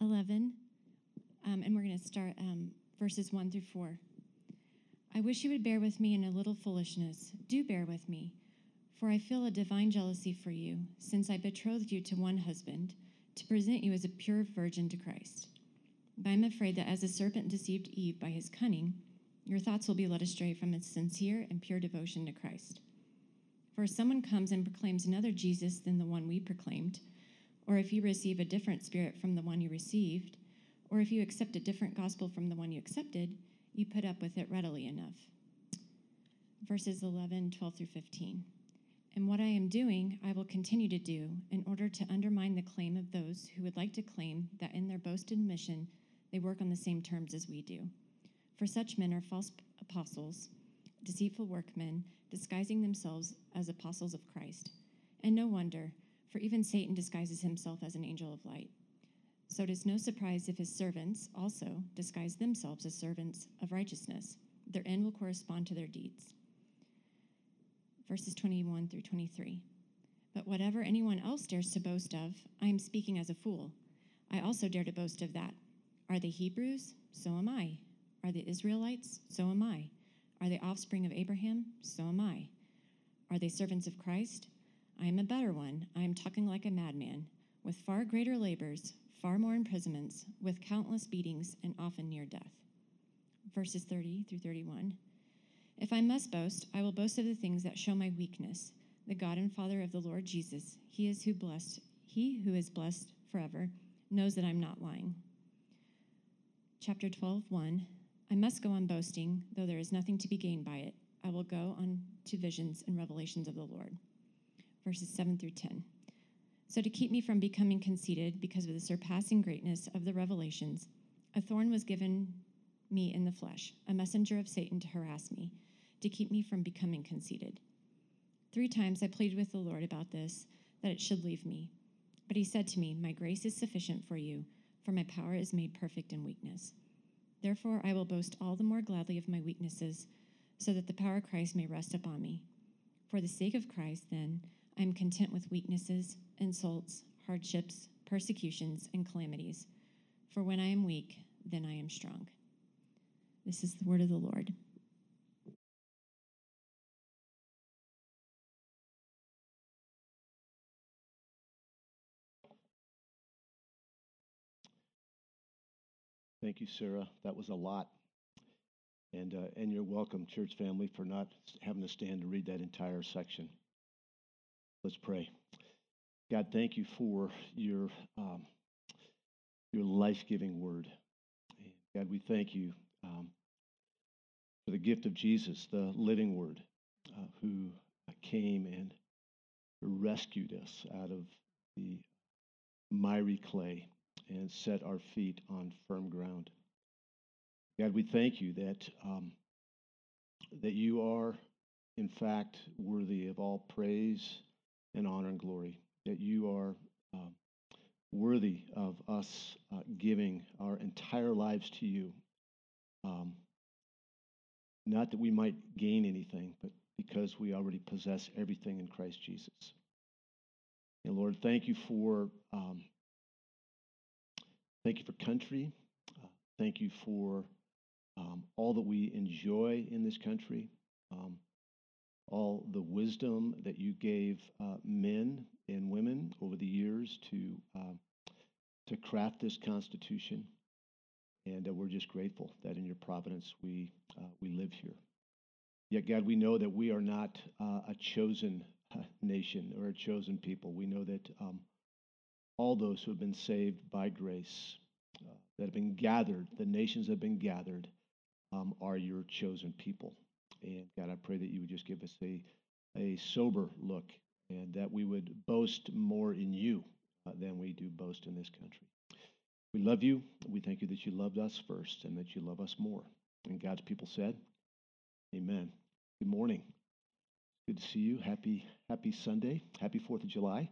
11, um, and we're going to start um, verses 1 through 4. I wish you would bear with me in a little foolishness. Do bear with me, for I feel a divine jealousy for you, since I betrothed you to one husband, to present you as a pure virgin to Christ. But I am afraid that as the serpent deceived Eve by his cunning, your thoughts will be led astray from its sincere and pure devotion to Christ. For if someone comes and proclaims another Jesus than the one we proclaimed, or if you receive a different spirit from the one you received, or if you accept a different gospel from the one you accepted, you put up with it readily enough. Verses 11, 12 through 15. And what I am doing, I will continue to do in order to undermine the claim of those who would like to claim that in their boasted mission they work on the same terms as we do. For such men are false apostles, deceitful workmen, disguising themselves as apostles of Christ. And no wonder, for even Satan disguises himself as an angel of light. So it is no surprise if his servants also disguise themselves as servants of righteousness. Their end will correspond to their deeds. Verses 21 through 23. But whatever anyone else dares to boast of, I am speaking as a fool. I also dare to boast of that. Are they Hebrews? So am I. Are they Israelites? So am I. Are they offspring of Abraham? So am I. Are they servants of Christ? I am a better one. I am talking like a madman, with far greater labors, far more imprisonments, with countless beatings, and often near death. Verses 30 through 31. If I must boast, I will boast of the things that show my weakness. The God and Father of the Lord Jesus, He is who blessed, He who is blessed forever, knows that I'm not lying. Chapter 12, 1. I must go on boasting, though there is nothing to be gained by it. I will go on to visions and revelations of the Lord. Verses 7 through 10. So, to keep me from becoming conceited because of the surpassing greatness of the revelations, a thorn was given me in the flesh, a messenger of Satan to harass me, to keep me from becoming conceited. Three times I pleaded with the Lord about this, that it should leave me. But he said to me, My grace is sufficient for you, for my power is made perfect in weakness. Therefore, I will boast all the more gladly of my weaknesses, so that the power of Christ may rest upon me. For the sake of Christ, then, I am content with weaknesses, insults, hardships, persecutions, and calamities. For when I am weak, then I am strong. This is the word of the Lord. Thank you, Sarah. That was a lot. And, uh, and you're welcome, church family, for not having to stand to read that entire section. Let's pray. God, thank you for your, um, your life giving word. God, we thank you um, for the gift of Jesus, the living word, uh, who came and rescued us out of the miry clay and set our feet on firm ground. God, we thank you that um, that you are, in fact, worthy of all praise and honor and glory, that you are um, worthy of us uh, giving our entire lives to you. Um, not that we might gain anything, but because we already possess everything in Christ Jesus. And Lord, thank you for um, thank you for country. Uh, thank you for um, all that we enjoy in this country. Um, all the wisdom that you gave uh, men and women over the years to uh, to craft this Constitution, and uh, we're just grateful that in your providence we uh, we live here. Yet, God, we know that we are not uh, a chosen uh, nation or a chosen people. We know that um, all those who have been saved by grace, that have been gathered, the nations that have been gathered, um, are your chosen people. And God, I pray that you would just give us a, a sober look and that we would boast more in you uh, than we do boast in this country. We love you. We thank you that you loved us first and that you love us more. And God's people said, Amen. Good morning. Good to see you. Happy, happy Sunday. Happy 4th of July.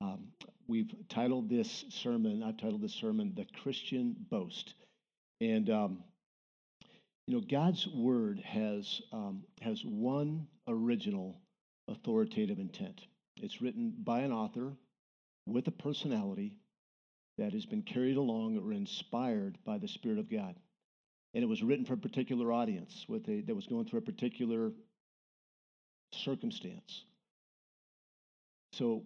Um, we've titled this sermon, I've titled this sermon, The Christian Boast. And um, you know, God's word has, um, has one original authoritative intent. It's written by an author with a personality that has been carried along or inspired by the Spirit of God. And it was written for a particular audience with a, that was going through a particular circumstance. So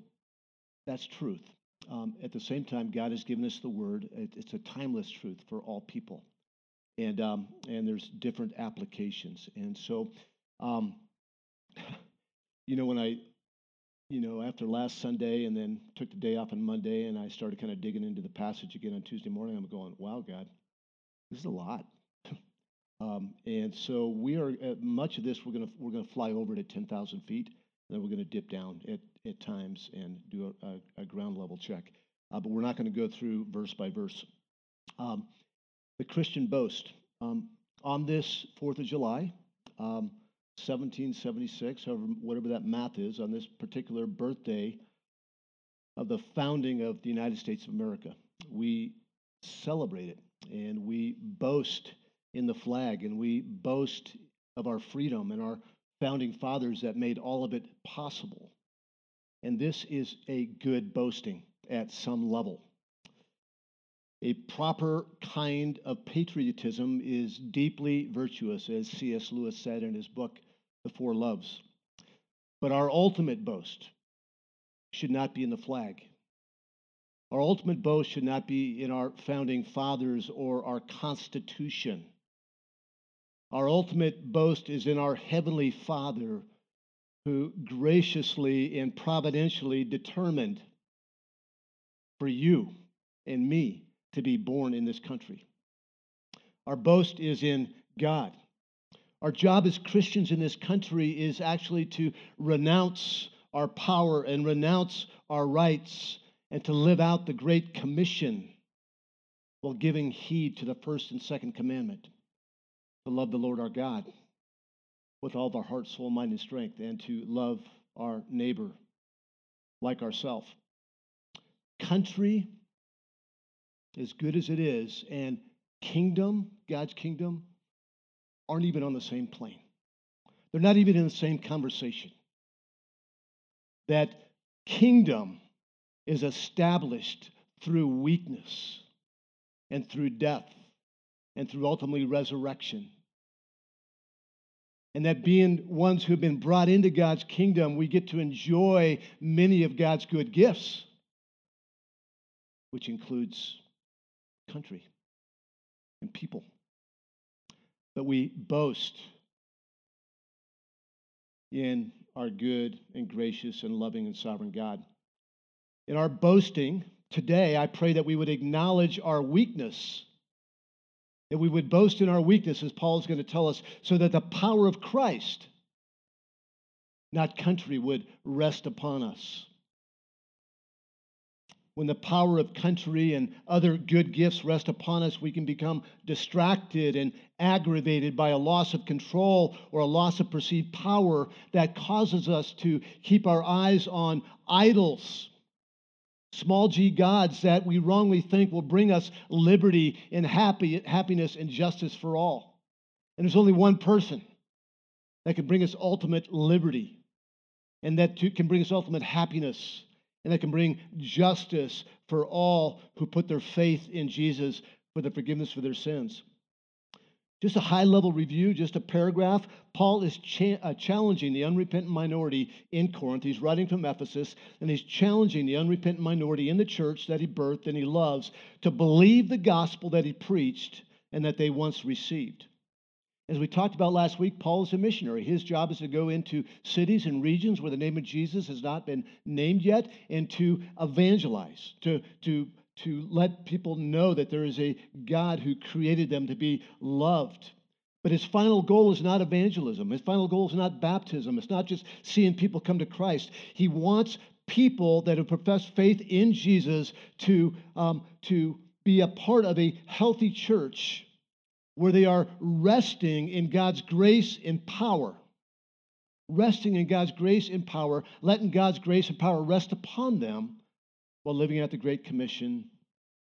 that's truth. Um, at the same time, God has given us the word. It, it's a timeless truth for all people, and um, and there's different applications. And so, um, you know, when I, you know, after last Sunday, and then took the day off on Monday, and I started kind of digging into the passage again on Tuesday morning. I'm going, wow, God, this is a lot. Um, and so we are uh, much of this we're gonna we're gonna fly over it at 10,000 feet, and then we're gonna dip down at, at times and do a, a, a ground level check. Uh, but we're not going to go through verse by verse. Um, the Christian boast um, on this Fourth of July, um, 1776, however whatever that math is, on this particular birthday of the founding of the United States of America, we celebrate it and we boast in the flag and we boast of our freedom and our founding fathers that made all of it possible. And this is a good boasting at some level. A proper kind of patriotism is deeply virtuous, as C.S. Lewis said in his book, The Four Loves. But our ultimate boast should not be in the flag. Our ultimate boast should not be in our founding fathers or our Constitution. Our ultimate boast is in our Heavenly Father who graciously and providentially determined for you and me to be born in this country. Our boast is in God. Our job as Christians in this country is actually to renounce our power and renounce our rights and to live out the Great Commission while giving heed to the first and second commandment to love the Lord our God with all of our heart, soul, mind, and strength, and to love our neighbor like ourselves. Country, as good as it is, and kingdom, God's kingdom, aren't even on the same plane. They're not even in the same conversation. That kingdom is established through weakness and through death and through ultimately resurrection. And that being ones who've been brought into God's kingdom, we get to enjoy many of God's good gifts, which includes country and people. But we boast in our good and gracious and loving and sovereign God. In our boasting today, I pray that we would acknowledge our weakness that we would boast in our weakness, as Paul is going to tell us, so that the power of Christ, not country, would rest upon us. When the power of country and other good gifts rest upon us, we can become distracted and aggravated by a loss of control or a loss of perceived power that causes us to keep our eyes on idols small g gods that we wrongly think will bring us liberty and happy, happiness and justice for all. And there's only one person that can bring us ultimate liberty and that can bring us ultimate happiness and that can bring justice for all who put their faith in Jesus for the forgiveness for their sins. Just a high level review, just a paragraph. Paul is cha- uh, challenging the unrepentant minority in Corinth. He's writing from Ephesus, and he's challenging the unrepentant minority in the church that he birthed and he loves to believe the gospel that he preached and that they once received. As we talked about last week, Paul is a missionary. His job is to go into cities and regions where the name of Jesus has not been named yet and to evangelize, to, to to let people know that there is a God who created them to be loved. But his final goal is not evangelism. His final goal is not baptism. It's not just seeing people come to Christ. He wants people that have professed faith in Jesus to, um, to be a part of a healthy church where they are resting in God's grace and power. Resting in God's grace and power, letting God's grace and power rest upon them while living out the Great Commission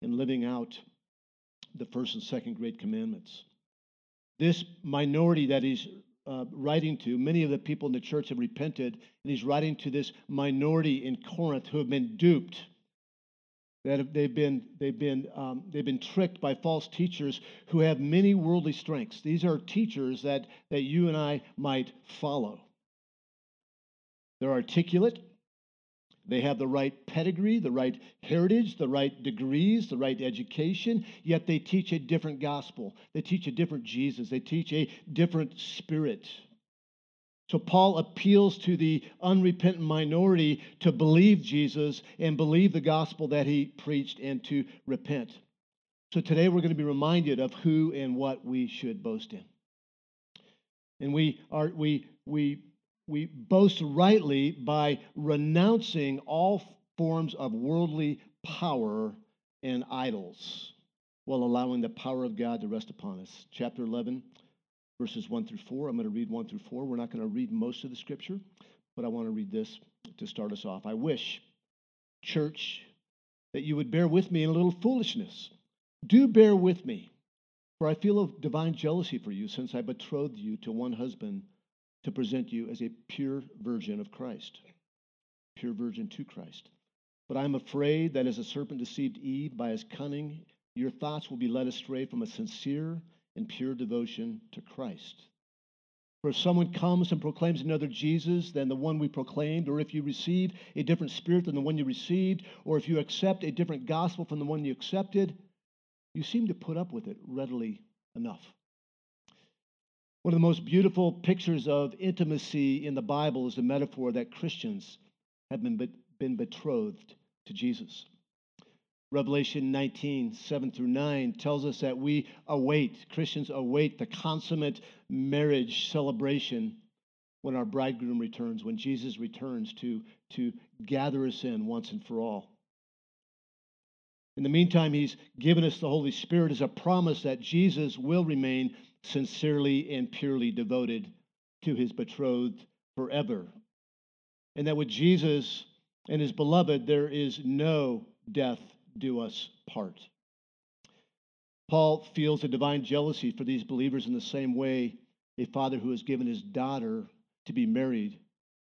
and living out the first and second Great Commandments. This minority that he's uh, writing to, many of the people in the church have repented, and he's writing to this minority in Corinth who have been duped. That they've been they've been um, they've been tricked by false teachers who have many worldly strengths. These are teachers that that you and I might follow. They're articulate. They have the right pedigree, the right heritage, the right degrees, the right education, yet they teach a different gospel. They teach a different Jesus. They teach a different spirit. So Paul appeals to the unrepentant minority to believe Jesus and believe the gospel that he preached and to repent. So today we're going to be reminded of who and what we should boast in. And we are we we we boast rightly by renouncing all forms of worldly power and idols while allowing the power of God to rest upon us. Chapter 11 verses 1 through 4. I'm going to read 1 through 4. We're not going to read most of the scripture, but I want to read this to start us off. I wish, church, that you would bear with me in a little foolishness. Do bear with me, for I feel a divine jealousy for you since I betrothed you to one husband to present you as a pure virgin of Christ, pure virgin to Christ. But I am afraid that as a serpent deceived Eve by his cunning, your thoughts will be led astray from a sincere and pure devotion to Christ. For if someone comes and proclaims another Jesus than the one we proclaimed, or if you receive a different spirit than the one you received, or if you accept a different gospel from the one you accepted, you seem to put up with it readily enough. One of the most beautiful pictures of intimacy in the Bible is the metaphor that Christians have been, been betrothed to Jesus. Revelation 19, 7 through 9 tells us that we await, Christians await the consummate marriage celebration when our bridegroom returns, when Jesus returns to, to gather us in once and for all. In the meantime, he's given us the Holy Spirit as a promise that Jesus will remain sincerely and purely devoted to his betrothed forever. And that with Jesus and his beloved, there is no death do us part. Paul feels a divine jealousy for these believers in the same way a father who has given his daughter to be married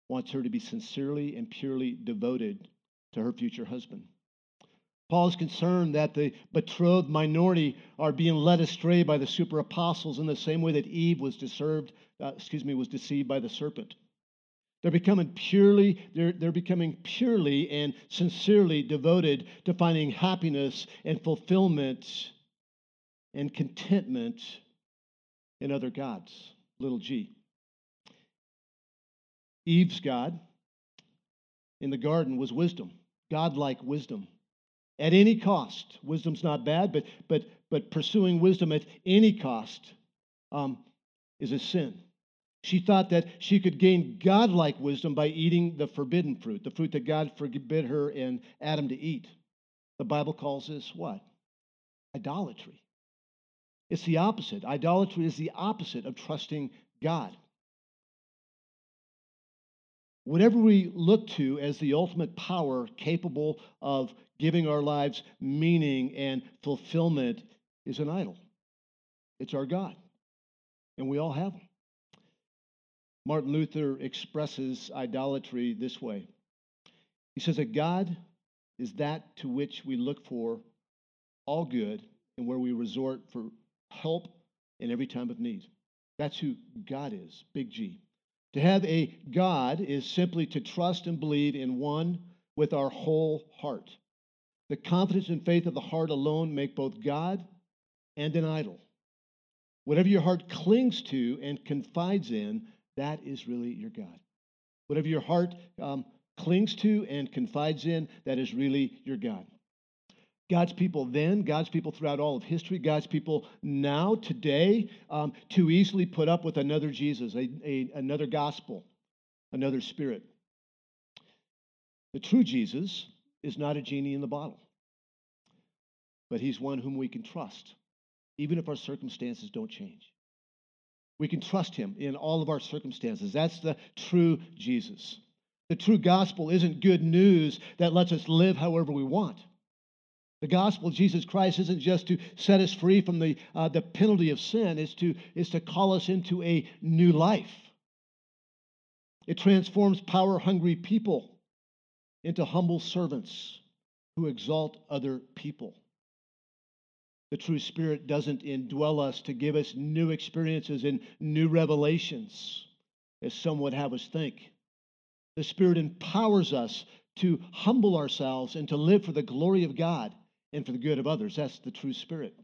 wants her to be sincerely and purely devoted to her future husband. Paul is concerned that the betrothed minority are being led astray by the super apostles in the same way that Eve was deceived, uh, excuse me, was deceived by the serpent. They're becoming purely, they're, they're becoming purely and sincerely devoted to finding happiness and fulfillment and contentment in other gods, little g. Eve's God in the garden was wisdom, godlike wisdom. At any cost, wisdom's not bad, but but but pursuing wisdom at any cost um, is a sin. She thought that she could gain godlike wisdom by eating the forbidden fruit, the fruit that God forbid her and Adam to eat. The Bible calls this what? Idolatry. It's the opposite. Idolatry is the opposite of trusting God. Whatever we look to as the ultimate power capable of giving our lives meaning and fulfillment is an idol. It's our God. And we all have them. Martin Luther expresses idolatry this way He says that God is that to which we look for all good and where we resort for help in every time of need. That's who God is, big G. To have a God is simply to trust and believe in one with our whole heart. The confidence and faith of the heart alone make both God and an idol. Whatever your heart clings to and confides in, that is really your God. Whatever your heart um, clings to and confides in, that is really your God. God's people then, God's people throughout all of history, God's people now, today, um, too easily put up with another Jesus, a, a, another gospel, another spirit. The true Jesus is not a genie in the bottle, but he's one whom we can trust, even if our circumstances don't change. We can trust him in all of our circumstances. That's the true Jesus. The true gospel isn't good news that lets us live however we want. The gospel of Jesus Christ isn't just to set us free from the, uh, the penalty of sin, it's to, it's to call us into a new life. It transforms power hungry people into humble servants who exalt other people. The true Spirit doesn't indwell us to give us new experiences and new revelations, as some would have us think. The Spirit empowers us to humble ourselves and to live for the glory of God and for the good of others. That's the true Spirit.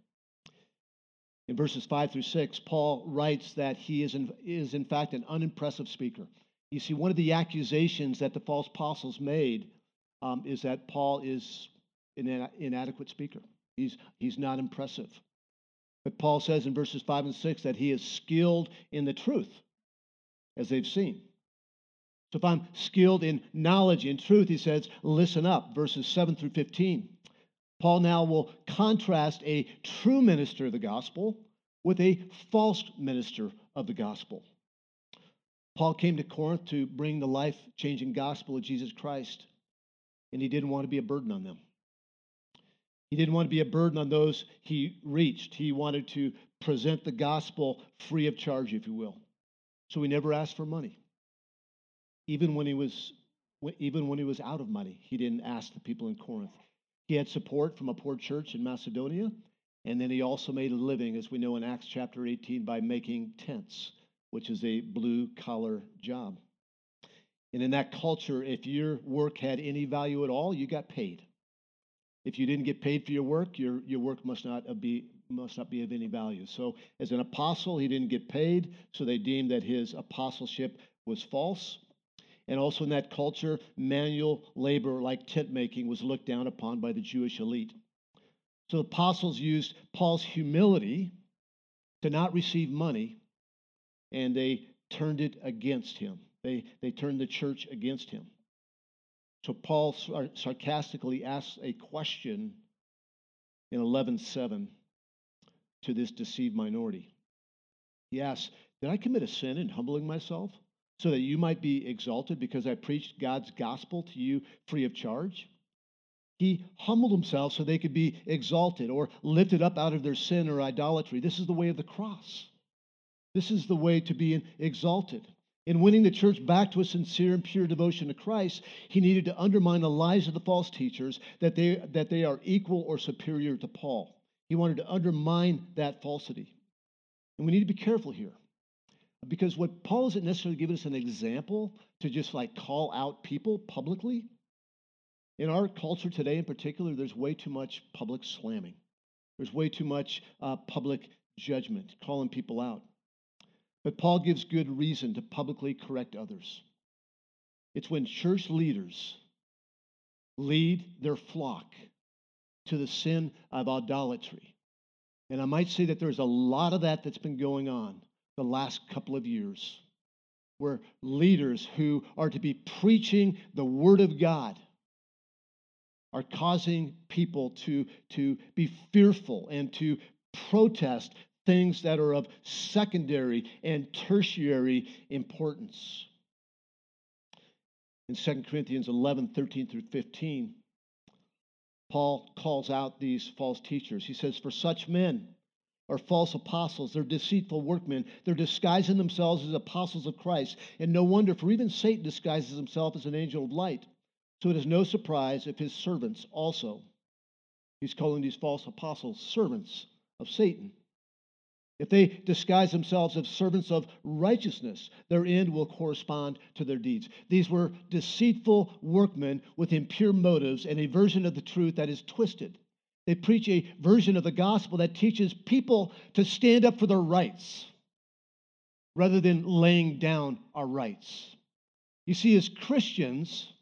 In verses 5 through 6, Paul writes that he is in, is in fact an unimpressive speaker. You see, one of the accusations that the false apostles made um, is that Paul is an inadequate speaker. He's, he's not impressive. But Paul says in verses 5 and 6 that he is skilled in the truth, as they've seen. So if I'm skilled in knowledge, in truth, he says, listen up, verses 7 through 15. Paul now will contrast a true minister of the gospel with a false minister of the gospel. Paul came to Corinth to bring the life changing gospel of Jesus Christ, and he didn't want to be a burden on them. He didn't want to be a burden on those he reached. He wanted to present the gospel free of charge, if you will. So he never asked for money. Even when he was even when he was out of money, he didn't ask the people in Corinth. He had support from a poor church in Macedonia, and then he also made a living, as we know in Acts chapter 18, by making tents, which is a blue collar job. And in that culture, if your work had any value at all, you got paid. If you didn't get paid for your work, your, your work must not be must not be of any value. So as an apostle, he didn't get paid, so they deemed that his apostleship was false. And also in that culture, manual labor like tent making was looked down upon by the Jewish elite. So the apostles used Paul's humility to not receive money, and they turned it against him. They, they turned the church against him. So Paul sarcastically asks a question in 11:7 to this deceived minority. He asks, "Did I commit a sin in humbling myself so that you might be exalted because I preached God's gospel to you free of charge?" He humbled himself so they could be exalted or lifted up out of their sin or idolatry. This is the way of the cross. This is the way to be exalted. In winning the church back to a sincere and pure devotion to Christ, he needed to undermine the lies of the false teachers that they, that they are equal or superior to Paul. He wanted to undermine that falsity. And we need to be careful here. Because what Paul isn't necessarily giving us an example to just like call out people publicly. In our culture today, in particular, there's way too much public slamming. There's way too much uh, public judgment, calling people out. But Paul gives good reason to publicly correct others. It's when church leaders lead their flock to the sin of idolatry. And I might say that there's a lot of that that's been going on the last couple of years, where leaders who are to be preaching the Word of God are causing people to, to be fearful and to protest things that are of secondary and tertiary importance. In 2 Corinthians 11 13 through 15, Paul calls out these false teachers. He says, For such men are false apostles, they're deceitful workmen, they're disguising themselves as apostles of Christ. And no wonder, for even Satan disguises himself as an angel of light. So it is no surprise if his servants also, he's calling these false apostles servants of Satan. If they disguise themselves as servants of righteousness, their end will correspond to their deeds. These were deceitful workmen with impure motives and a version of the truth that is twisted. They preach a version of the gospel that teaches people to stand up for their rights rather than laying down our rights. You see, as Christians,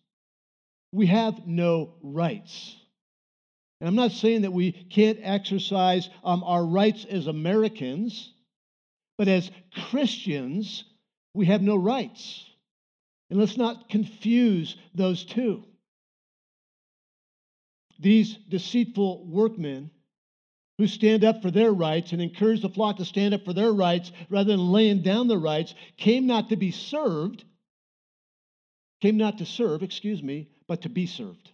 we have no rights. And I'm not saying that we can't exercise um, our rights as Americans, but as Christians, we have no rights. And let's not confuse those two. These deceitful workmen who stand up for their rights and encourage the flock to stand up for their rights rather than laying down their rights came not to be served, came not to serve, excuse me, but to be served.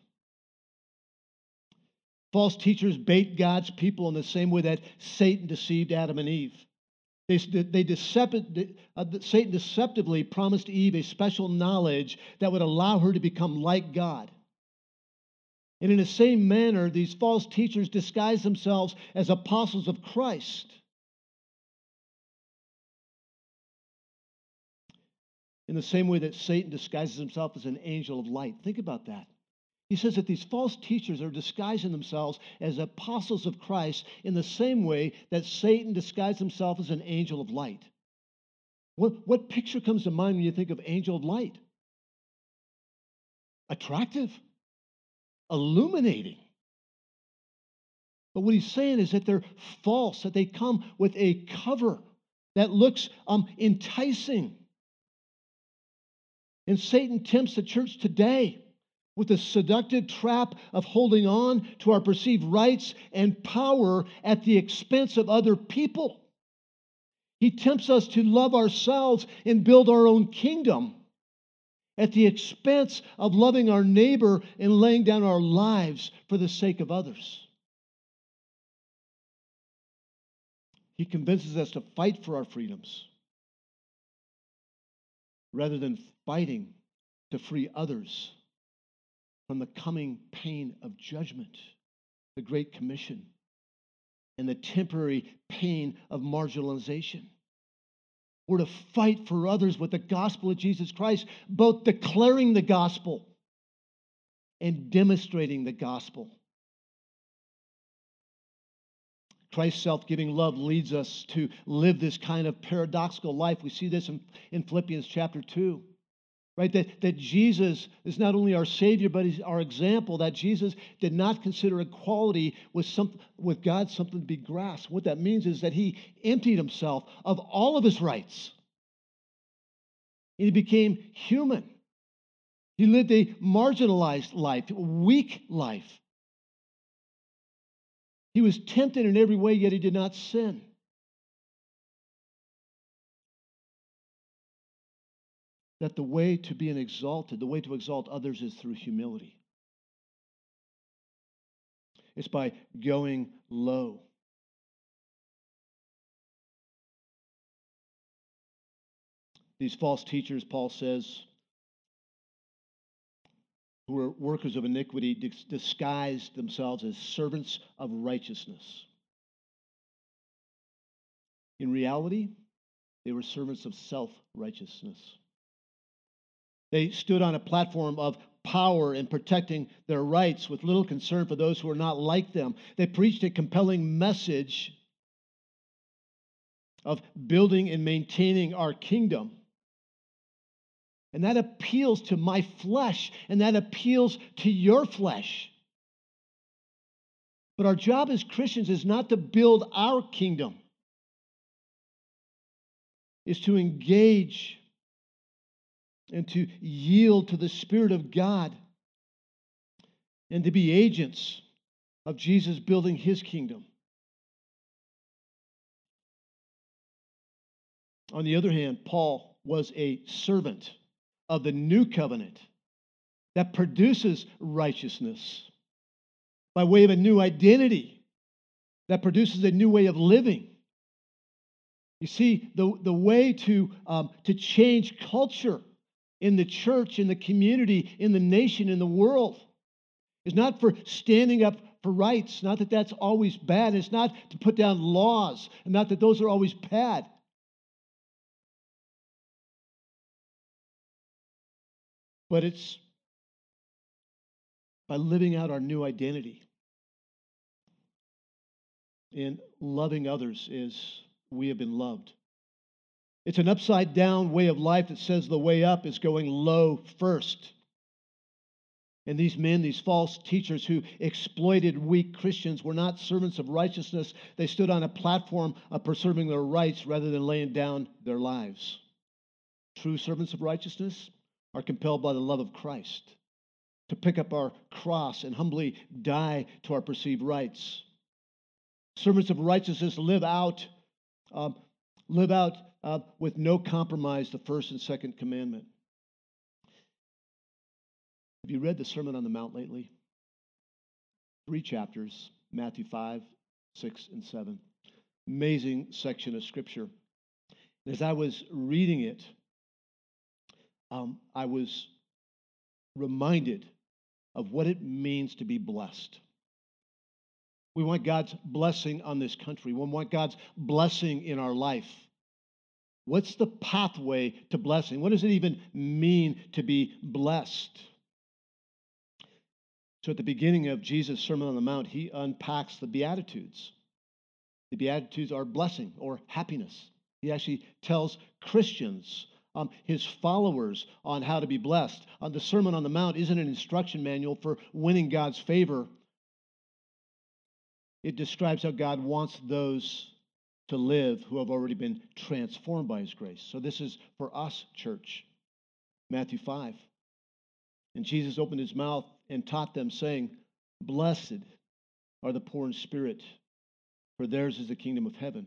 False teachers bait God's people in the same way that Satan deceived Adam and Eve. They, they decept, uh, Satan deceptively promised Eve a special knowledge that would allow her to become like God. And in the same manner, these false teachers disguise themselves as apostles of Christ. In the same way that Satan disguises himself as an angel of light. Think about that. He says that these false teachers are disguising themselves as apostles of Christ in the same way that Satan disguised himself as an angel of light. What, what picture comes to mind when you think of angel of light? Attractive, illuminating. But what he's saying is that they're false, that they come with a cover that looks um, enticing. And Satan tempts the church today with the seductive trap of holding on to our perceived rights and power at the expense of other people. He tempts us to love ourselves and build our own kingdom at the expense of loving our neighbor and laying down our lives for the sake of others. He convinces us to fight for our freedoms rather than fighting to free others from the coming pain of judgment, the Great Commission, and the temporary pain of marginalization. We're to fight for others with the gospel of Jesus Christ, both declaring the gospel and demonstrating the gospel. Christ's self giving love leads us to live this kind of paradoxical life. We see this in, in Philippians chapter 2 right? That, that Jesus is not only our Savior, but He's our example, that Jesus did not consider equality with, some, with God something to be grasped. What that means is that He emptied Himself of all of His rights. He became human. He lived a marginalized life, weak life. He was tempted in every way, yet he did not sin. That the way to be an exalted, the way to exalt others is through humility. It's by going low. These false teachers, Paul says, who are workers of iniquity, disguised themselves as servants of righteousness. In reality, they were servants of self righteousness. They stood on a platform of power and protecting their rights with little concern for those who were not like them. They preached a compelling message of building and maintaining our kingdom. And that appeals to my flesh, and that appeals to your flesh. But our job as Christians is not to build our kingdom, is to engage and to yield to the Spirit of God and to be agents of Jesus building his kingdom. On the other hand, Paul was a servant of the new covenant that produces righteousness by way of a new identity that produces a new way of living. You see, the, the way to, um, to change culture in the church, in the community, in the nation, in the world. It's not for standing up for rights, not that that's always bad. It's not to put down laws, and not that those are always bad. But it's by living out our new identity and loving others as we have been loved. It's an upside down way of life that says the way up is going low first. And these men, these false teachers who exploited weak Christians, were not servants of righteousness. They stood on a platform of preserving their rights rather than laying down their lives. True servants of righteousness are compelled by the love of Christ to pick up our cross and humbly die to our perceived rights. Servants of righteousness live out, uh, live out uh, with no compromise the first and second commandment. Have you read the Sermon on the Mount lately? Three chapters Matthew 5, 6, and 7. Amazing section of Scripture. As I was reading it, um, I was reminded of what it means to be blessed. We want God's blessing on this country. We want God's blessing in our life. What's the pathway to blessing? What does it even mean to be blessed? So, at the beginning of Jesus' Sermon on the Mount, he unpacks the Beatitudes. The Beatitudes are blessing or happiness. He actually tells Christians, um, his followers, on how to be blessed. Uh, the Sermon on the Mount isn't an instruction manual for winning God's favor, it describes how God wants those to live who have already been transformed by his grace. So, this is for us, church. Matthew 5. And Jesus opened his mouth and taught them, saying, Blessed are the poor in spirit for theirs is the kingdom of heaven.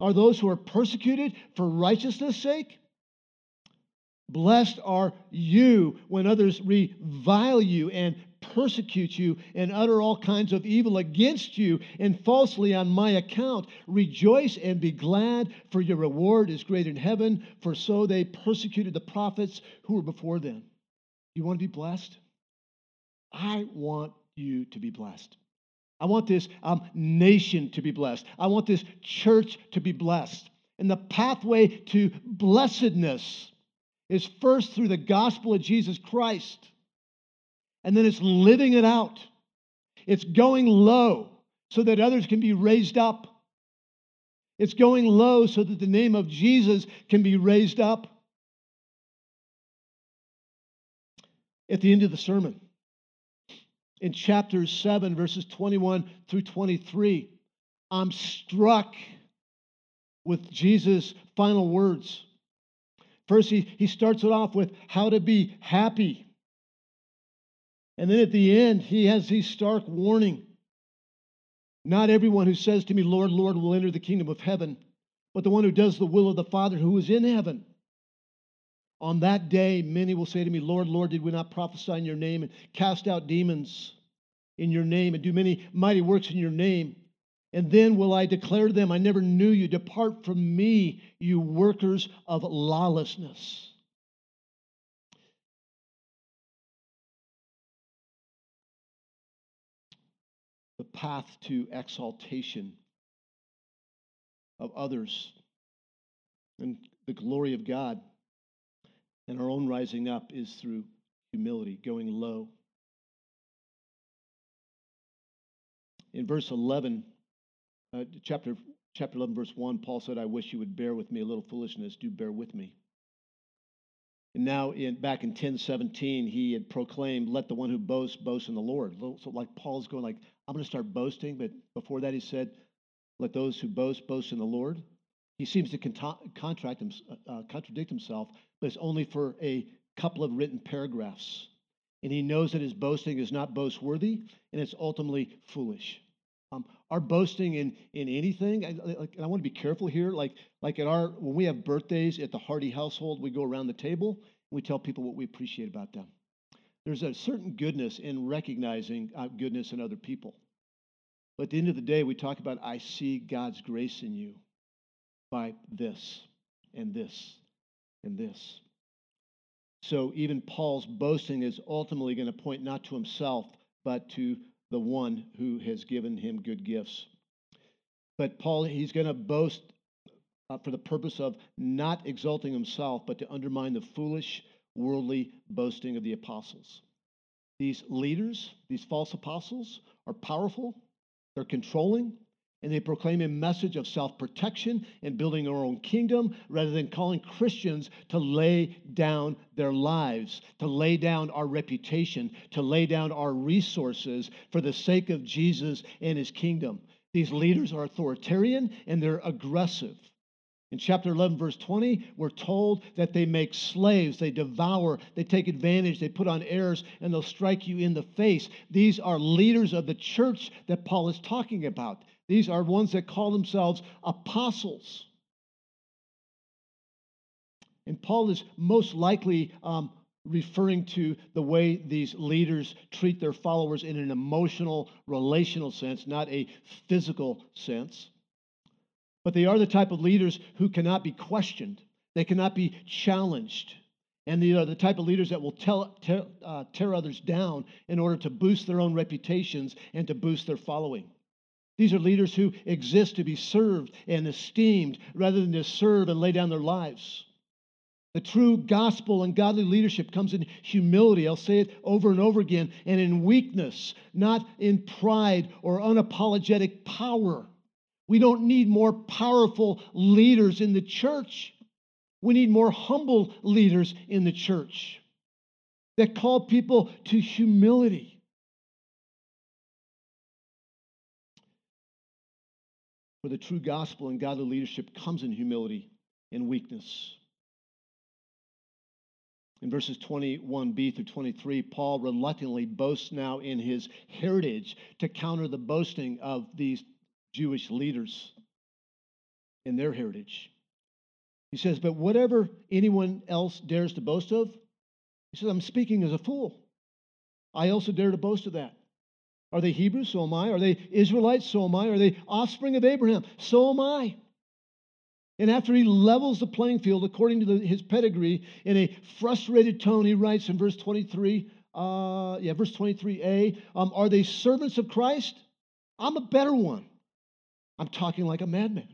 are those who are persecuted for righteousness' sake. Blessed are you when others revile you and persecute you and utter all kinds of evil against you and falsely on my account. Rejoice and be glad, for your reward is great in heaven, for so they persecuted the prophets who were before them. You want to be blessed? I want you to be blessed. I want this um, nation to be blessed. I want this church to be blessed. And the pathway to blessedness is first through the gospel of Jesus Christ. And then it's living it out. It's going low so that others can be raised up. It's going low so that the name of Jesus can be raised up. At the end of the sermon, in chapter 7, verses 21 through 23, I'm struck with Jesus' final words. First, he, he starts it off with how to be happy. And then at the end, he has these stark warning. Not everyone who says to me, Lord, Lord, will enter the kingdom of heaven, but the one who does the will of the Father who is in heaven. On that day, many will say to me, Lord, Lord, did we not prophesy in your name and cast out demons in your name and do many mighty works in your name? And then will I declare to them, I never knew you. Depart from me, you workers of lawlessness. The path to exaltation of others and the glory of God and our own rising up is through humility, going low. In verse 11, uh, chapter, chapter 11, verse 1, Paul said, I wish you would bear with me a little foolishness. Do bear with me. And now, in, back in 1017, he had proclaimed, Let the one who boasts boast in the Lord. So, like Paul's going, like, I'm going to start boasting. But before that, he said, Let those who boast boast in the Lord. He seems to contract, uh, contradict himself, but it's only for a couple of written paragraphs. And he knows that his boasting is not boast worthy and it's ultimately foolish. Um, our boasting in, in anything, I, like, I want to be careful here. Like, like at our, when we have birthdays at the Hardy household, we go around the table and we tell people what we appreciate about them. There's a certain goodness in recognizing uh, goodness in other people. But at the end of the day, we talk about, I see God's grace in you by this and this and this. So even Paul's boasting is ultimately going to point not to himself, but to the one who has given him good gifts. But Paul, he's going to boast uh, for the purpose of not exalting himself, but to undermine the foolish, worldly boasting of the apostles. These leaders, these false apostles, are powerful, they're controlling, and they proclaim a message of self protection and building our own kingdom rather than calling Christians to lay down their lives, to lay down our reputation, to lay down our resources for the sake of Jesus and his kingdom. These leaders are authoritarian and they're aggressive. In chapter 11, verse 20, we're told that they make slaves, they devour, they take advantage, they put on airs, and they'll strike you in the face. These are leaders of the church that Paul is talking about. These are ones that call themselves apostles. And Paul is most likely um, referring to the way these leaders treat their followers in an emotional, relational sense, not a physical sense. But they are the type of leaders who cannot be questioned, they cannot be challenged. And they are the type of leaders that will tell, tear, uh, tear others down in order to boost their own reputations and to boost their following. These are leaders who exist to be served and esteemed rather than to serve and lay down their lives. The true gospel and godly leadership comes in humility. I'll say it over and over again, and in weakness, not in pride or unapologetic power. We don't need more powerful leaders in the church. We need more humble leaders in the church that call people to humility. For the true gospel and godly leadership comes in humility and weakness. In verses 21b through 23, Paul reluctantly boasts now in his heritage to counter the boasting of these Jewish leaders in their heritage. He says, But whatever anyone else dares to boast of, he says, I'm speaking as a fool. I also dare to boast of that. Are they Hebrews? So am I. Are they Israelites? So am I. Are they offspring of Abraham? So am I. And after he levels the playing field according to the, his pedigree in a frustrated tone, he writes in verse 23, uh, yeah, verse 23a, um, Are they servants of Christ? I'm a better one. I'm talking like a madman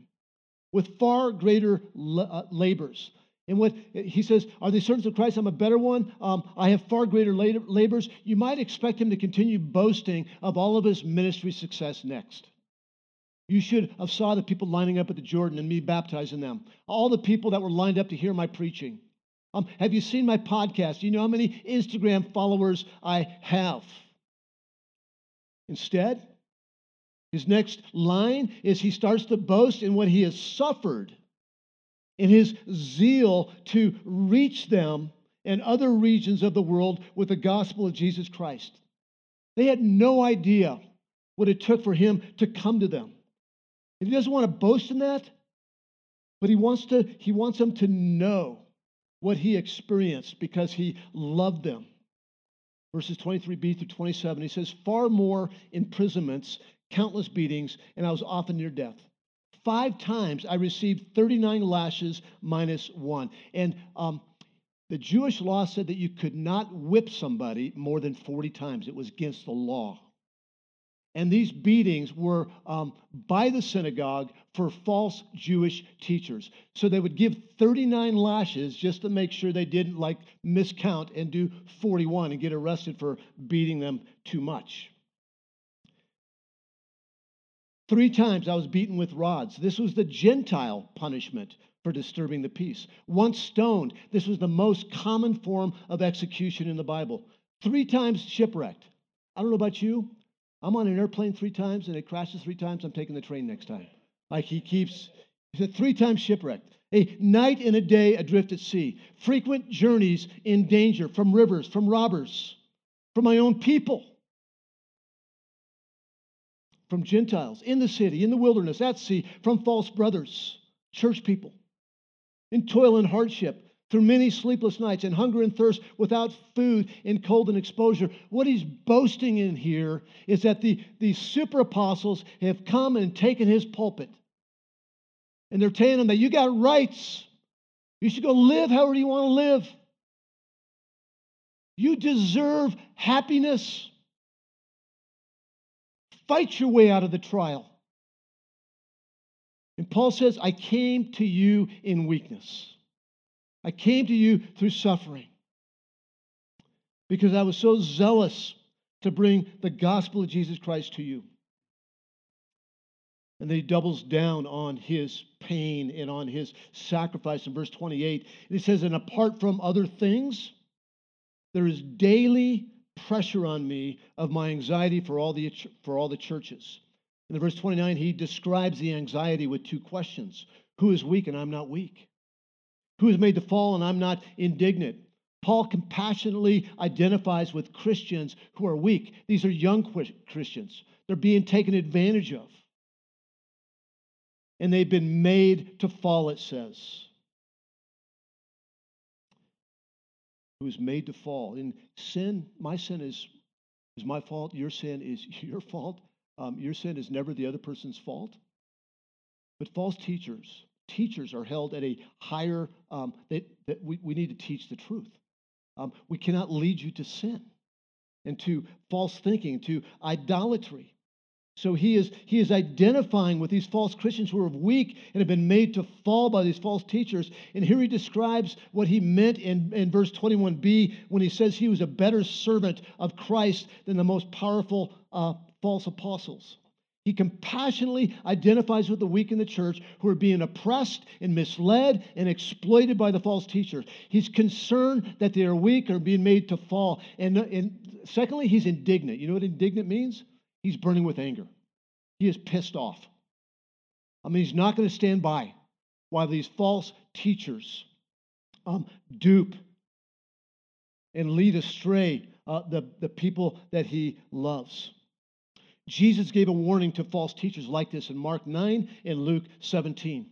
with far greater uh, labors. And what he says, are they servants of Christ? I'm a better one. Um, I have far greater labors. You might expect him to continue boasting of all of his ministry success next. You should have saw the people lining up at the Jordan and me baptizing them. All the people that were lined up to hear my preaching. Um, have you seen my podcast? You know how many Instagram followers I have? Instead, his next line is he starts to boast in what he has suffered in his zeal to reach them and other regions of the world with the gospel of Jesus Christ. They had no idea what it took for him to come to them. And he doesn't want to boast in that, but he wants to he wants them to know what he experienced because he loved them. Verses 23b through 27, he says, Far more imprisonments countless beatings, and I was often near death. Five times I received 39 lashes minus one. And um, the Jewish law said that you could not whip somebody more than 40 times, it was against the law. And these beatings were um, by the synagogue for false Jewish teachers. So they would give 39 lashes just to make sure they didn't like miscount and do 41 and get arrested for beating them too much. Three times I was beaten with rods. This was the Gentile punishment for disturbing the peace. Once stoned. This was the most common form of execution in the Bible. Three times shipwrecked. I don't know about you. I'm on an airplane three times and it crashes three times. I'm taking the train next time. Like he keeps, he said, three times shipwrecked. A night and a day adrift at sea. Frequent journeys in danger from rivers, from robbers, from my own people from Gentiles in the city, in the wilderness, at sea, from false brothers, church people, in toil and hardship, through many sleepless nights, and hunger and thirst, without food, in cold and exposure. What he's boasting in here is that the, the super apostles have come and taken his pulpit. And they're telling him that you got rights. You should go live however you want to live. You deserve happiness. Fight your way out of the trial. And Paul says, I came to you in weakness. I came to you through suffering because I was so zealous to bring the gospel of Jesus Christ to you. And then he doubles down on his pain and on his sacrifice in verse 28. And he says, And apart from other things, there is daily pressure on me of my anxiety for all the, for all the churches. In verse 29, he describes the anxiety with two questions Who is weak and I'm not weak? Who is made to fall and I'm not indignant? Paul compassionately identifies with Christians who are weak. These are young Christians. They're being taken advantage of. And they've been made to fall, it says. Who is made to fall. In sin, my sin is, is my fault. Your sin is your fault. Um, your sin is never the other person's fault. But false teachers, teachers are held at a higher, um, that, that we, we need to teach the truth. Um, we cannot lead you to sin and to false thinking, to idolatry. So he is, he is identifying with these false Christians who are weak and have been made to fall by these false teachers. And here he describes what he meant in, in verse 21b when he says he was a better servant of Christ than the most powerful uh, false apostles. He compassionately identifies with the weak in the church who are being oppressed and misled and exploited by the false teachers. He's concerned that they are weak or being made to fall. And, and secondly, he's indignant. You know what indignant means? He's burning with anger. He is pissed off. I mean, he's not going to stand by while these false teachers um, dupe and lead astray uh, the, the people that he loves. Jesus gave a warning to false teachers like this in Mark 9 and Luke 17.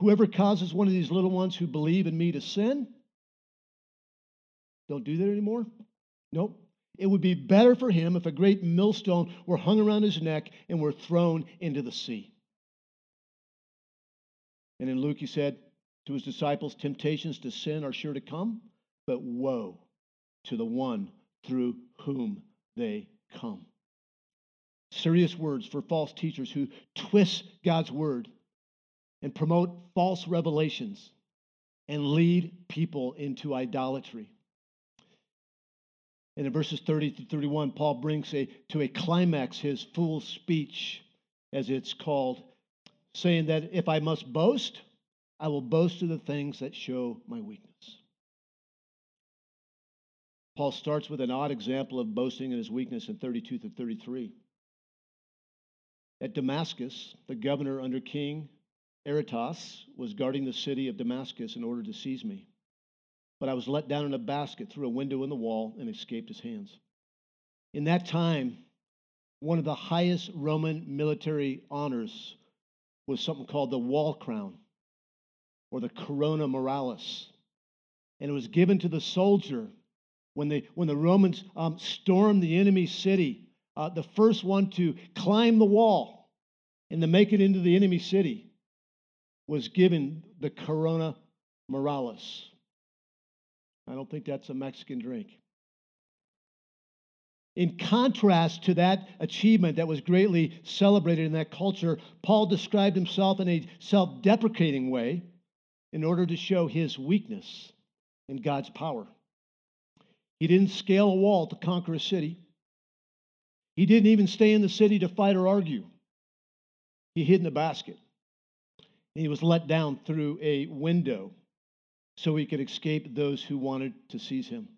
Whoever causes one of these little ones who believe in me to sin, don't do that anymore? Nope. It would be better for him if a great millstone were hung around his neck and were thrown into the sea. And in Luke, he said to his disciples, Temptations to sin are sure to come, but woe to the one through whom they come. Serious words for false teachers who twist God's word and promote false revelations and lead people into idolatry. And in verses 30 to 31, Paul brings a, to a climax his full speech, as it's called, saying that if I must boast, I will boast of the things that show my weakness. Paul starts with an odd example of boasting in his weakness in 32 to 33. At Damascus, the governor under King Aretas was guarding the city of Damascus in order to seize me but I was let down in a basket through a window in the wall and escaped his hands. In that time, one of the highest Roman military honors was something called the wall crown or the corona muralis. And it was given to the soldier when, they, when the Romans um, stormed the enemy city. Uh, the first one to climb the wall and to make it into the enemy city was given the corona muralis. I don't think that's a Mexican drink. In contrast to that achievement that was greatly celebrated in that culture, Paul described himself in a self deprecating way in order to show his weakness in God's power. He didn't scale a wall to conquer a city, he didn't even stay in the city to fight or argue. He hid in a basket. He was let down through a window so he could escape those who wanted to seize him.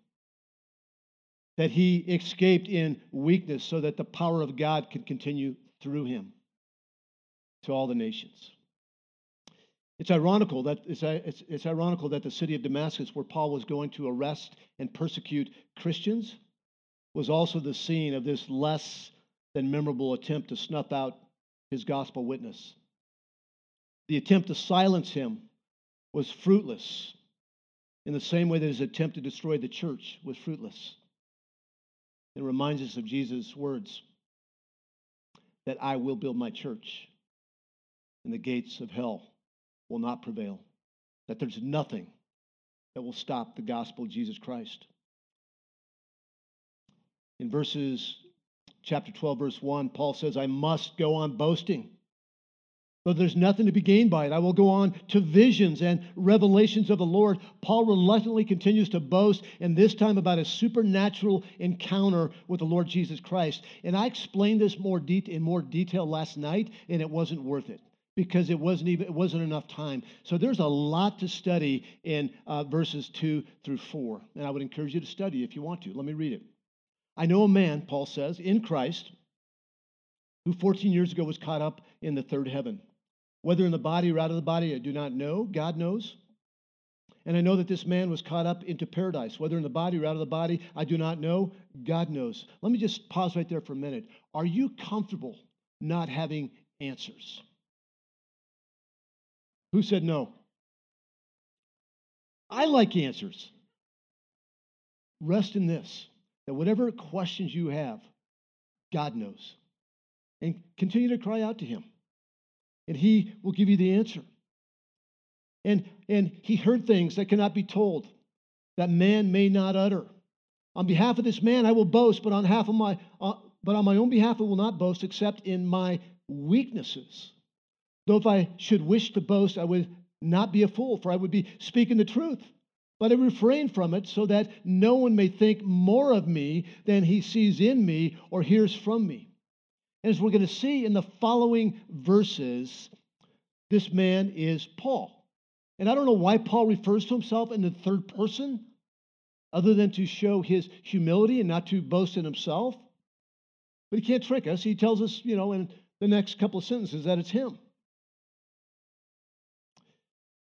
That he escaped in weakness so that the power of God could continue through him to all the nations. It's ironical that it's, it's, it's ironical that the city of Damascus, where Paul was going to arrest and persecute Christians, was also the scene of this less than memorable attempt to snuff out his gospel witness. The attempt to silence him was fruitless in the same way that his attempt to destroy the church was fruitless. It reminds us of Jesus' words that I will build my church, and the gates of hell will not prevail, that there's nothing that will stop the gospel of Jesus Christ. In verses chapter 12 verse 1 Paul says I must go on boasting but there's nothing to be gained by it. I will go on to visions and revelations of the Lord. Paul reluctantly continues to boast, and this time about a supernatural encounter with the Lord Jesus Christ. And I explained this more de- in more detail last night, and it wasn't worth it because it wasn't even it wasn't enough time. So there's a lot to study in uh, verses two through four, and I would encourage you to study if you want to. Let me read it. I know a man, Paul says, in Christ, who 14 years ago was caught up in the third heaven. Whether in the body or out of the body, I do not know. God knows. And I know that this man was caught up into paradise. Whether in the body or out of the body, I do not know. God knows. Let me just pause right there for a minute. Are you comfortable not having answers? Who said no? I like answers. Rest in this that whatever questions you have, God knows. And continue to cry out to Him, and He will give you the answer. And, and he heard things that cannot be told, that man may not utter. On behalf of this man, I will boast, but on behalf of my, uh, but on my own behalf, I will not boast, except in my weaknesses. Though if I should wish to boast, I would not be a fool, for I would be speaking the truth. But I refrain from it so that no one may think more of me than he sees in me or hears from me. As we're going to see in the following verses, this man is Paul. And I don't know why Paul refers to himself in the third person, other than to show his humility and not to boast in himself. But he can't trick us. He tells us, you know, in the next couple of sentences that it's him.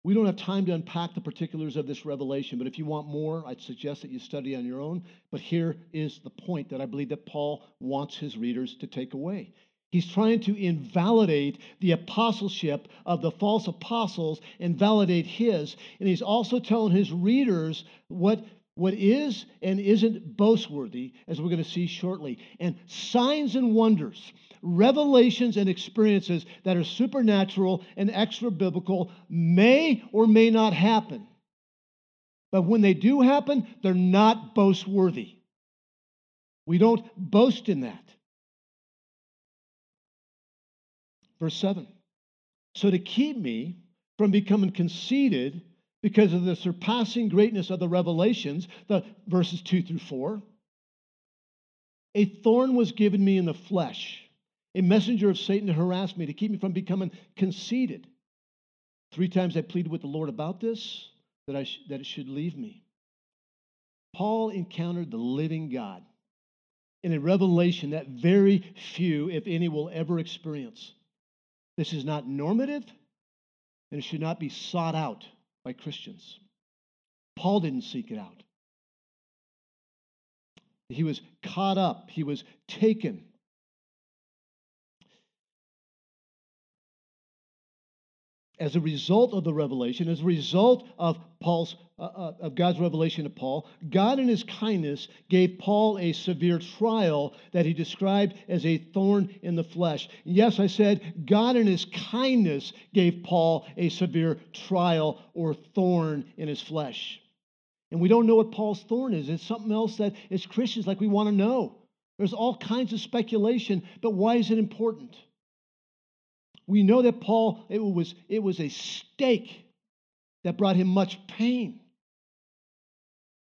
We don't have time to unpack the particulars of this revelation, but if you want more, I'd suggest that you study on your own. But here is the point that I believe that Paul wants his readers to take away. He's trying to invalidate the apostleship of the false apostles and validate his. And he's also telling his readers what, what is and isn't boastworthy, as we're going to see shortly. And signs and wonders, revelations and experiences that are supernatural and extra biblical may or may not happen. But when they do happen, they're not boastworthy. We don't boast in that. Verse 7. So to keep me from becoming conceited because of the surpassing greatness of the revelations, the verses 2 through 4, a thorn was given me in the flesh, a messenger of Satan to harass me, to keep me from becoming conceited. Three times I pleaded with the Lord about this, that, I sh- that it should leave me. Paul encountered the living God in a revelation that very few, if any, will ever experience. This is not normative, and it should not be sought out by Christians. Paul didn't seek it out. He was caught up, he was taken. As a result of the revelation, as a result of Paul's uh, uh, of God's revelation to Paul, God in his kindness gave Paul a severe trial that he described as a thorn in the flesh. Yes, I said God in his kindness gave Paul a severe trial or thorn in his flesh. And we don't know what Paul's thorn is. It's something else that as Christians like we want to know. There's all kinds of speculation, but why is it important? We know that Paul it was it was a stake that brought him much pain.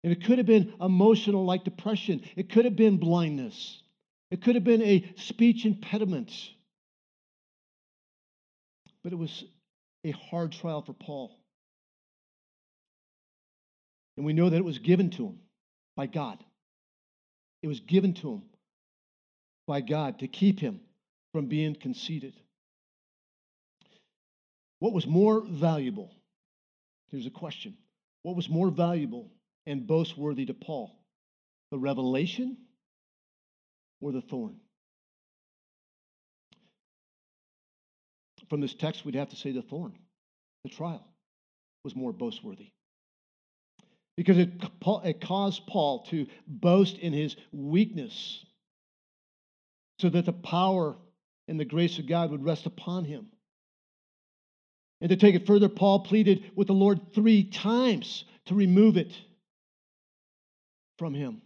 And it could have been emotional, like depression. It could have been blindness. It could have been a speech impediment. But it was a hard trial for Paul. And we know that it was given to him by God. It was given to him by God to keep him from being conceited. What was more valuable? Here's a question What was more valuable and boastworthy to Paul? The revelation or the thorn? From this text, we'd have to say the thorn, the trial, was more boastworthy. Because it, it caused Paul to boast in his weakness so that the power and the grace of God would rest upon him. And to take it further, Paul pleaded with the Lord three times to remove it from him.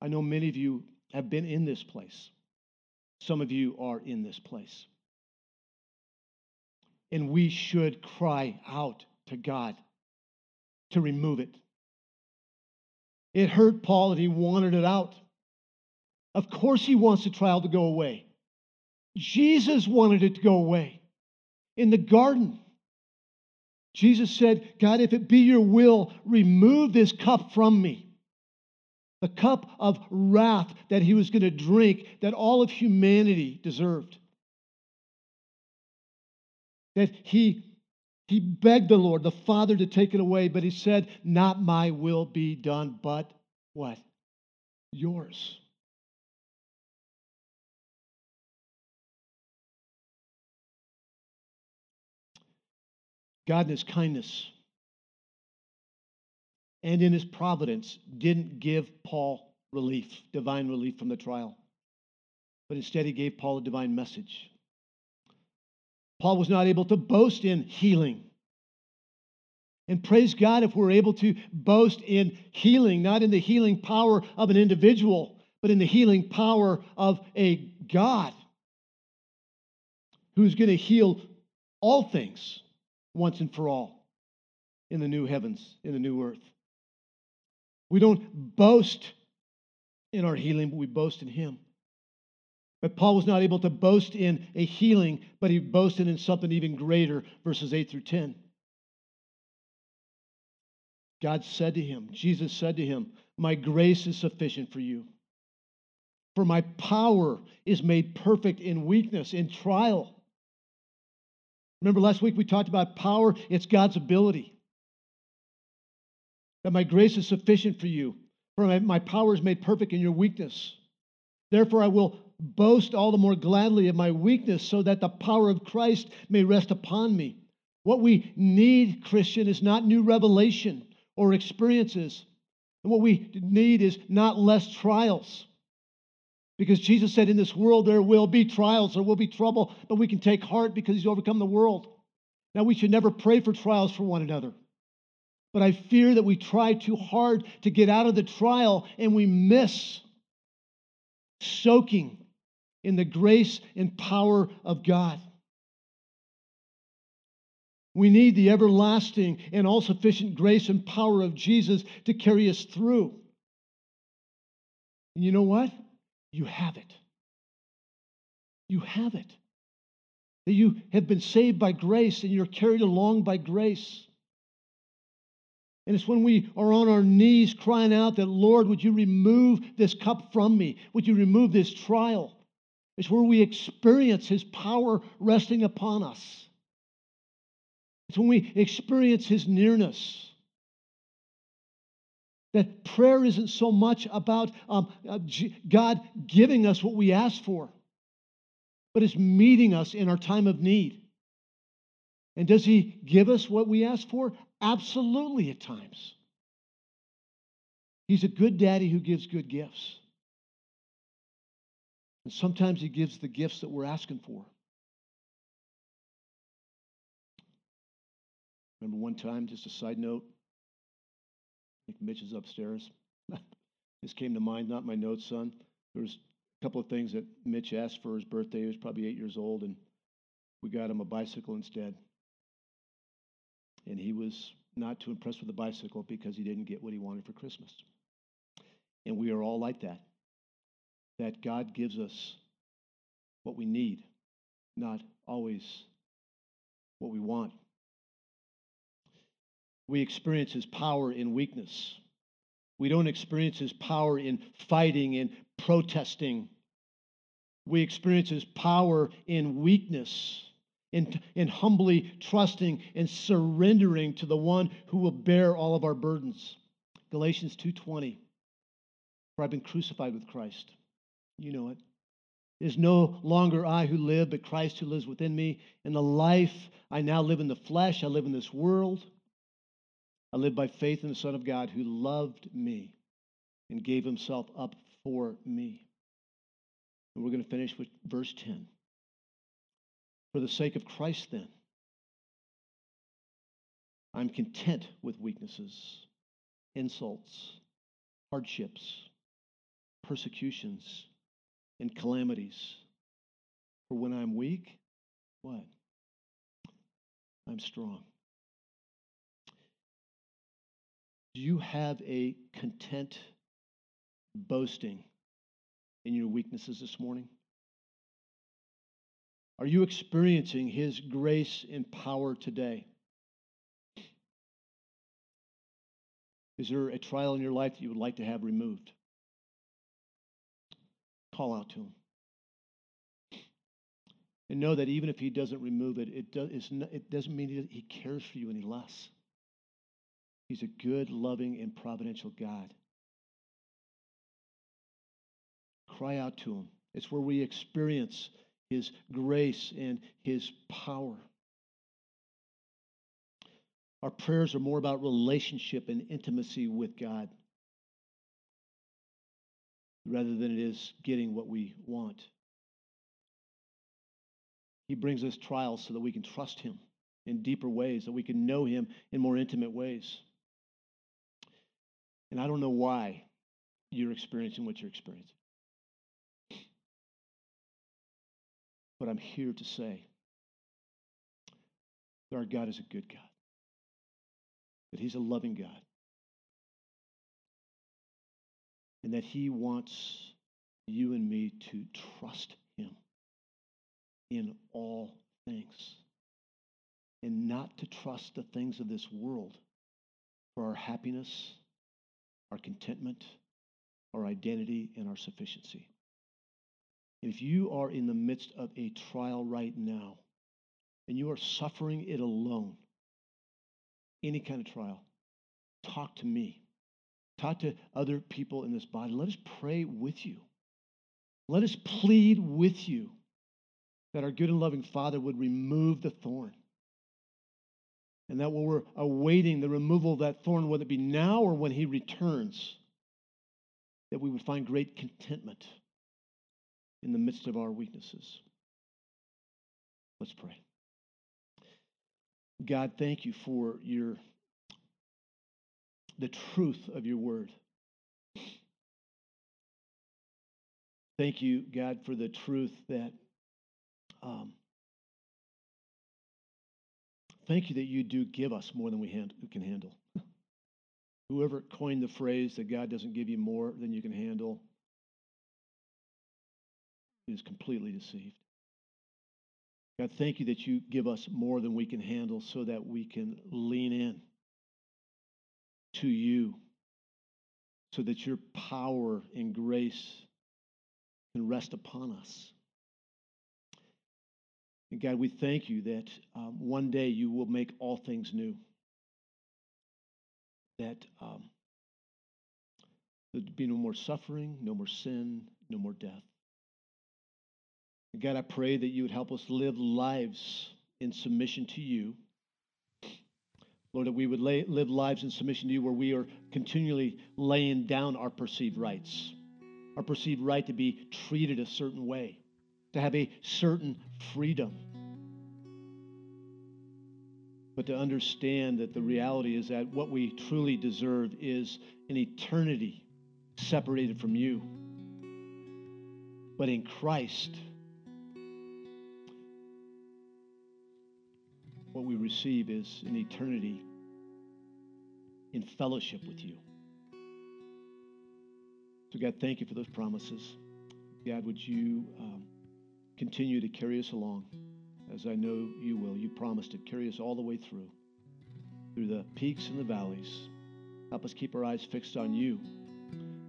I know many of you have been in this place. Some of you are in this place. And we should cry out to God to remove it. It hurt Paul and he wanted it out. Of course, he wants the trial to go away. Jesus wanted it to go away. In the garden, Jesus said, God, if it be your will, remove this cup from me. The cup of wrath that he was going to drink that all of humanity deserved. that he, he begged the Lord, the Father, to take it away, but he said, Not my will be done, but what? Yours. God in his kindness and in his providence didn't give Paul relief, divine relief from the trial, but instead he gave Paul a divine message. Paul was not able to boast in healing. And praise God if we're able to boast in healing, not in the healing power of an individual, but in the healing power of a God who's going to heal all things once and for all in the new heavens, in the new earth. We don't boast in our healing, but we boast in Him. But Paul was not able to boast in a healing, but he boasted in something even greater, verses 8 through 10. God said to him, Jesus said to him, My grace is sufficient for you. For my power is made perfect in weakness, in trial. Remember last week we talked about power, it's God's ability. That my grace is sufficient for you, for my, my power is made perfect in your weakness. Therefore, I will boast all the more gladly of my weakness, so that the power of Christ may rest upon me. What we need, Christian, is not new revelation or experiences. And what we need is not less trials. Because Jesus said, In this world there will be trials, there will be trouble, but we can take heart because He's overcome the world. Now, we should never pray for trials for one another. But I fear that we try too hard to get out of the trial and we miss soaking in the grace and power of God. We need the everlasting and all sufficient grace and power of Jesus to carry us through. And you know what? You have it. You have it. That you have been saved by grace and you're carried along by grace. And it's when we are on our knees crying out that, Lord, would you remove this cup from me? Would you remove this trial? It's where we experience His power resting upon us. It's when we experience His nearness. That prayer isn't so much about um, uh, God giving us what we ask for, but it's meeting us in our time of need. And does He give us what we ask for? Absolutely, at times. He's a good daddy who gives good gifts. And sometimes he gives the gifts that we're asking for. Remember one time, just a side note, think Mitch is upstairs. this came to mind, not my notes, son. There was a couple of things that Mitch asked for his birthday. He was probably eight years old, and we got him a bicycle instead and he was not too impressed with the bicycle because he didn't get what he wanted for Christmas. And we are all like that. That God gives us what we need, not always what we want. We experience his power in weakness. We don't experience his power in fighting and protesting. We experience his power in weakness in, in humbly trusting and surrendering to the one who will bear all of our burdens. Galatians 2:20. For I've been crucified with Christ. You know it. It is no longer I who live, but Christ who lives within me. In the life I now live in the flesh, I live in this world. I live by faith in the Son of God who loved me and gave himself up for me. And we're going to finish with verse 10. For the sake of Christ, then, I'm content with weaknesses, insults, hardships, persecutions, and calamities. For when I'm weak, what? I'm strong. Do you have a content boasting in your weaknesses this morning? Are you experiencing His grace and power today? Is there a trial in your life that you would like to have removed? Call out to Him. And know that even if He doesn't remove it, it, does, not, it doesn't mean he, he cares for you any less. He's a good, loving, and providential God. Cry out to Him. It's where we experience His grace and His power. Our prayers are more about relationship and intimacy with God rather than it is getting what we want. He brings us trials so that we can trust Him in deeper ways, that we can know Him in more intimate ways. And I don't know why you're experiencing what you're experiencing. But I'm here to say that our God is a good God, that He's a loving God, and that He wants you and me to trust Him in all things and not to trust the things of this world for our happiness, our contentment, our identity, and our sufficiency. If you are in the midst of a trial right now and you are suffering it alone, any kind of trial, talk to me. Talk to other people in this body. Let us pray with you. Let us plead with you that our good and loving Father would remove the thorn. And that while we're awaiting the removal of that thorn, whether it be now or when He returns, that we would find great contentment in the midst of our weaknesses. Let's pray. God, thank you for your the truth of your word. Thank you, God, for the truth that um, thank you that you do give us more than we hand, can handle. Whoever coined the phrase that God doesn't give you more than you can handle is completely deceived. God, thank you that you give us more than we can handle so that we can lean in to you, so that your power and grace can rest upon us. And God, we thank you that um, one day you will make all things new. That um, there'd be no more suffering, no more sin, no more death. And God, I pray that you would help us live lives in submission to you. Lord, that we would lay, live lives in submission to you where we are continually laying down our perceived rights, our perceived right to be treated a certain way to have a certain freedom. But to understand that the reality is that what we truly deserve is an eternity separated from you. But in Christ, what we receive is an eternity in fellowship with you. So, God, thank you for those promises. God, would you. Um, continue to carry us along, as I know you will. You promised to carry us all the way through, through the peaks and the valleys. Help us keep our eyes fixed on you,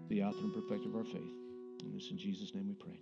the author and perfecter of our faith. And this in Jesus' name we pray.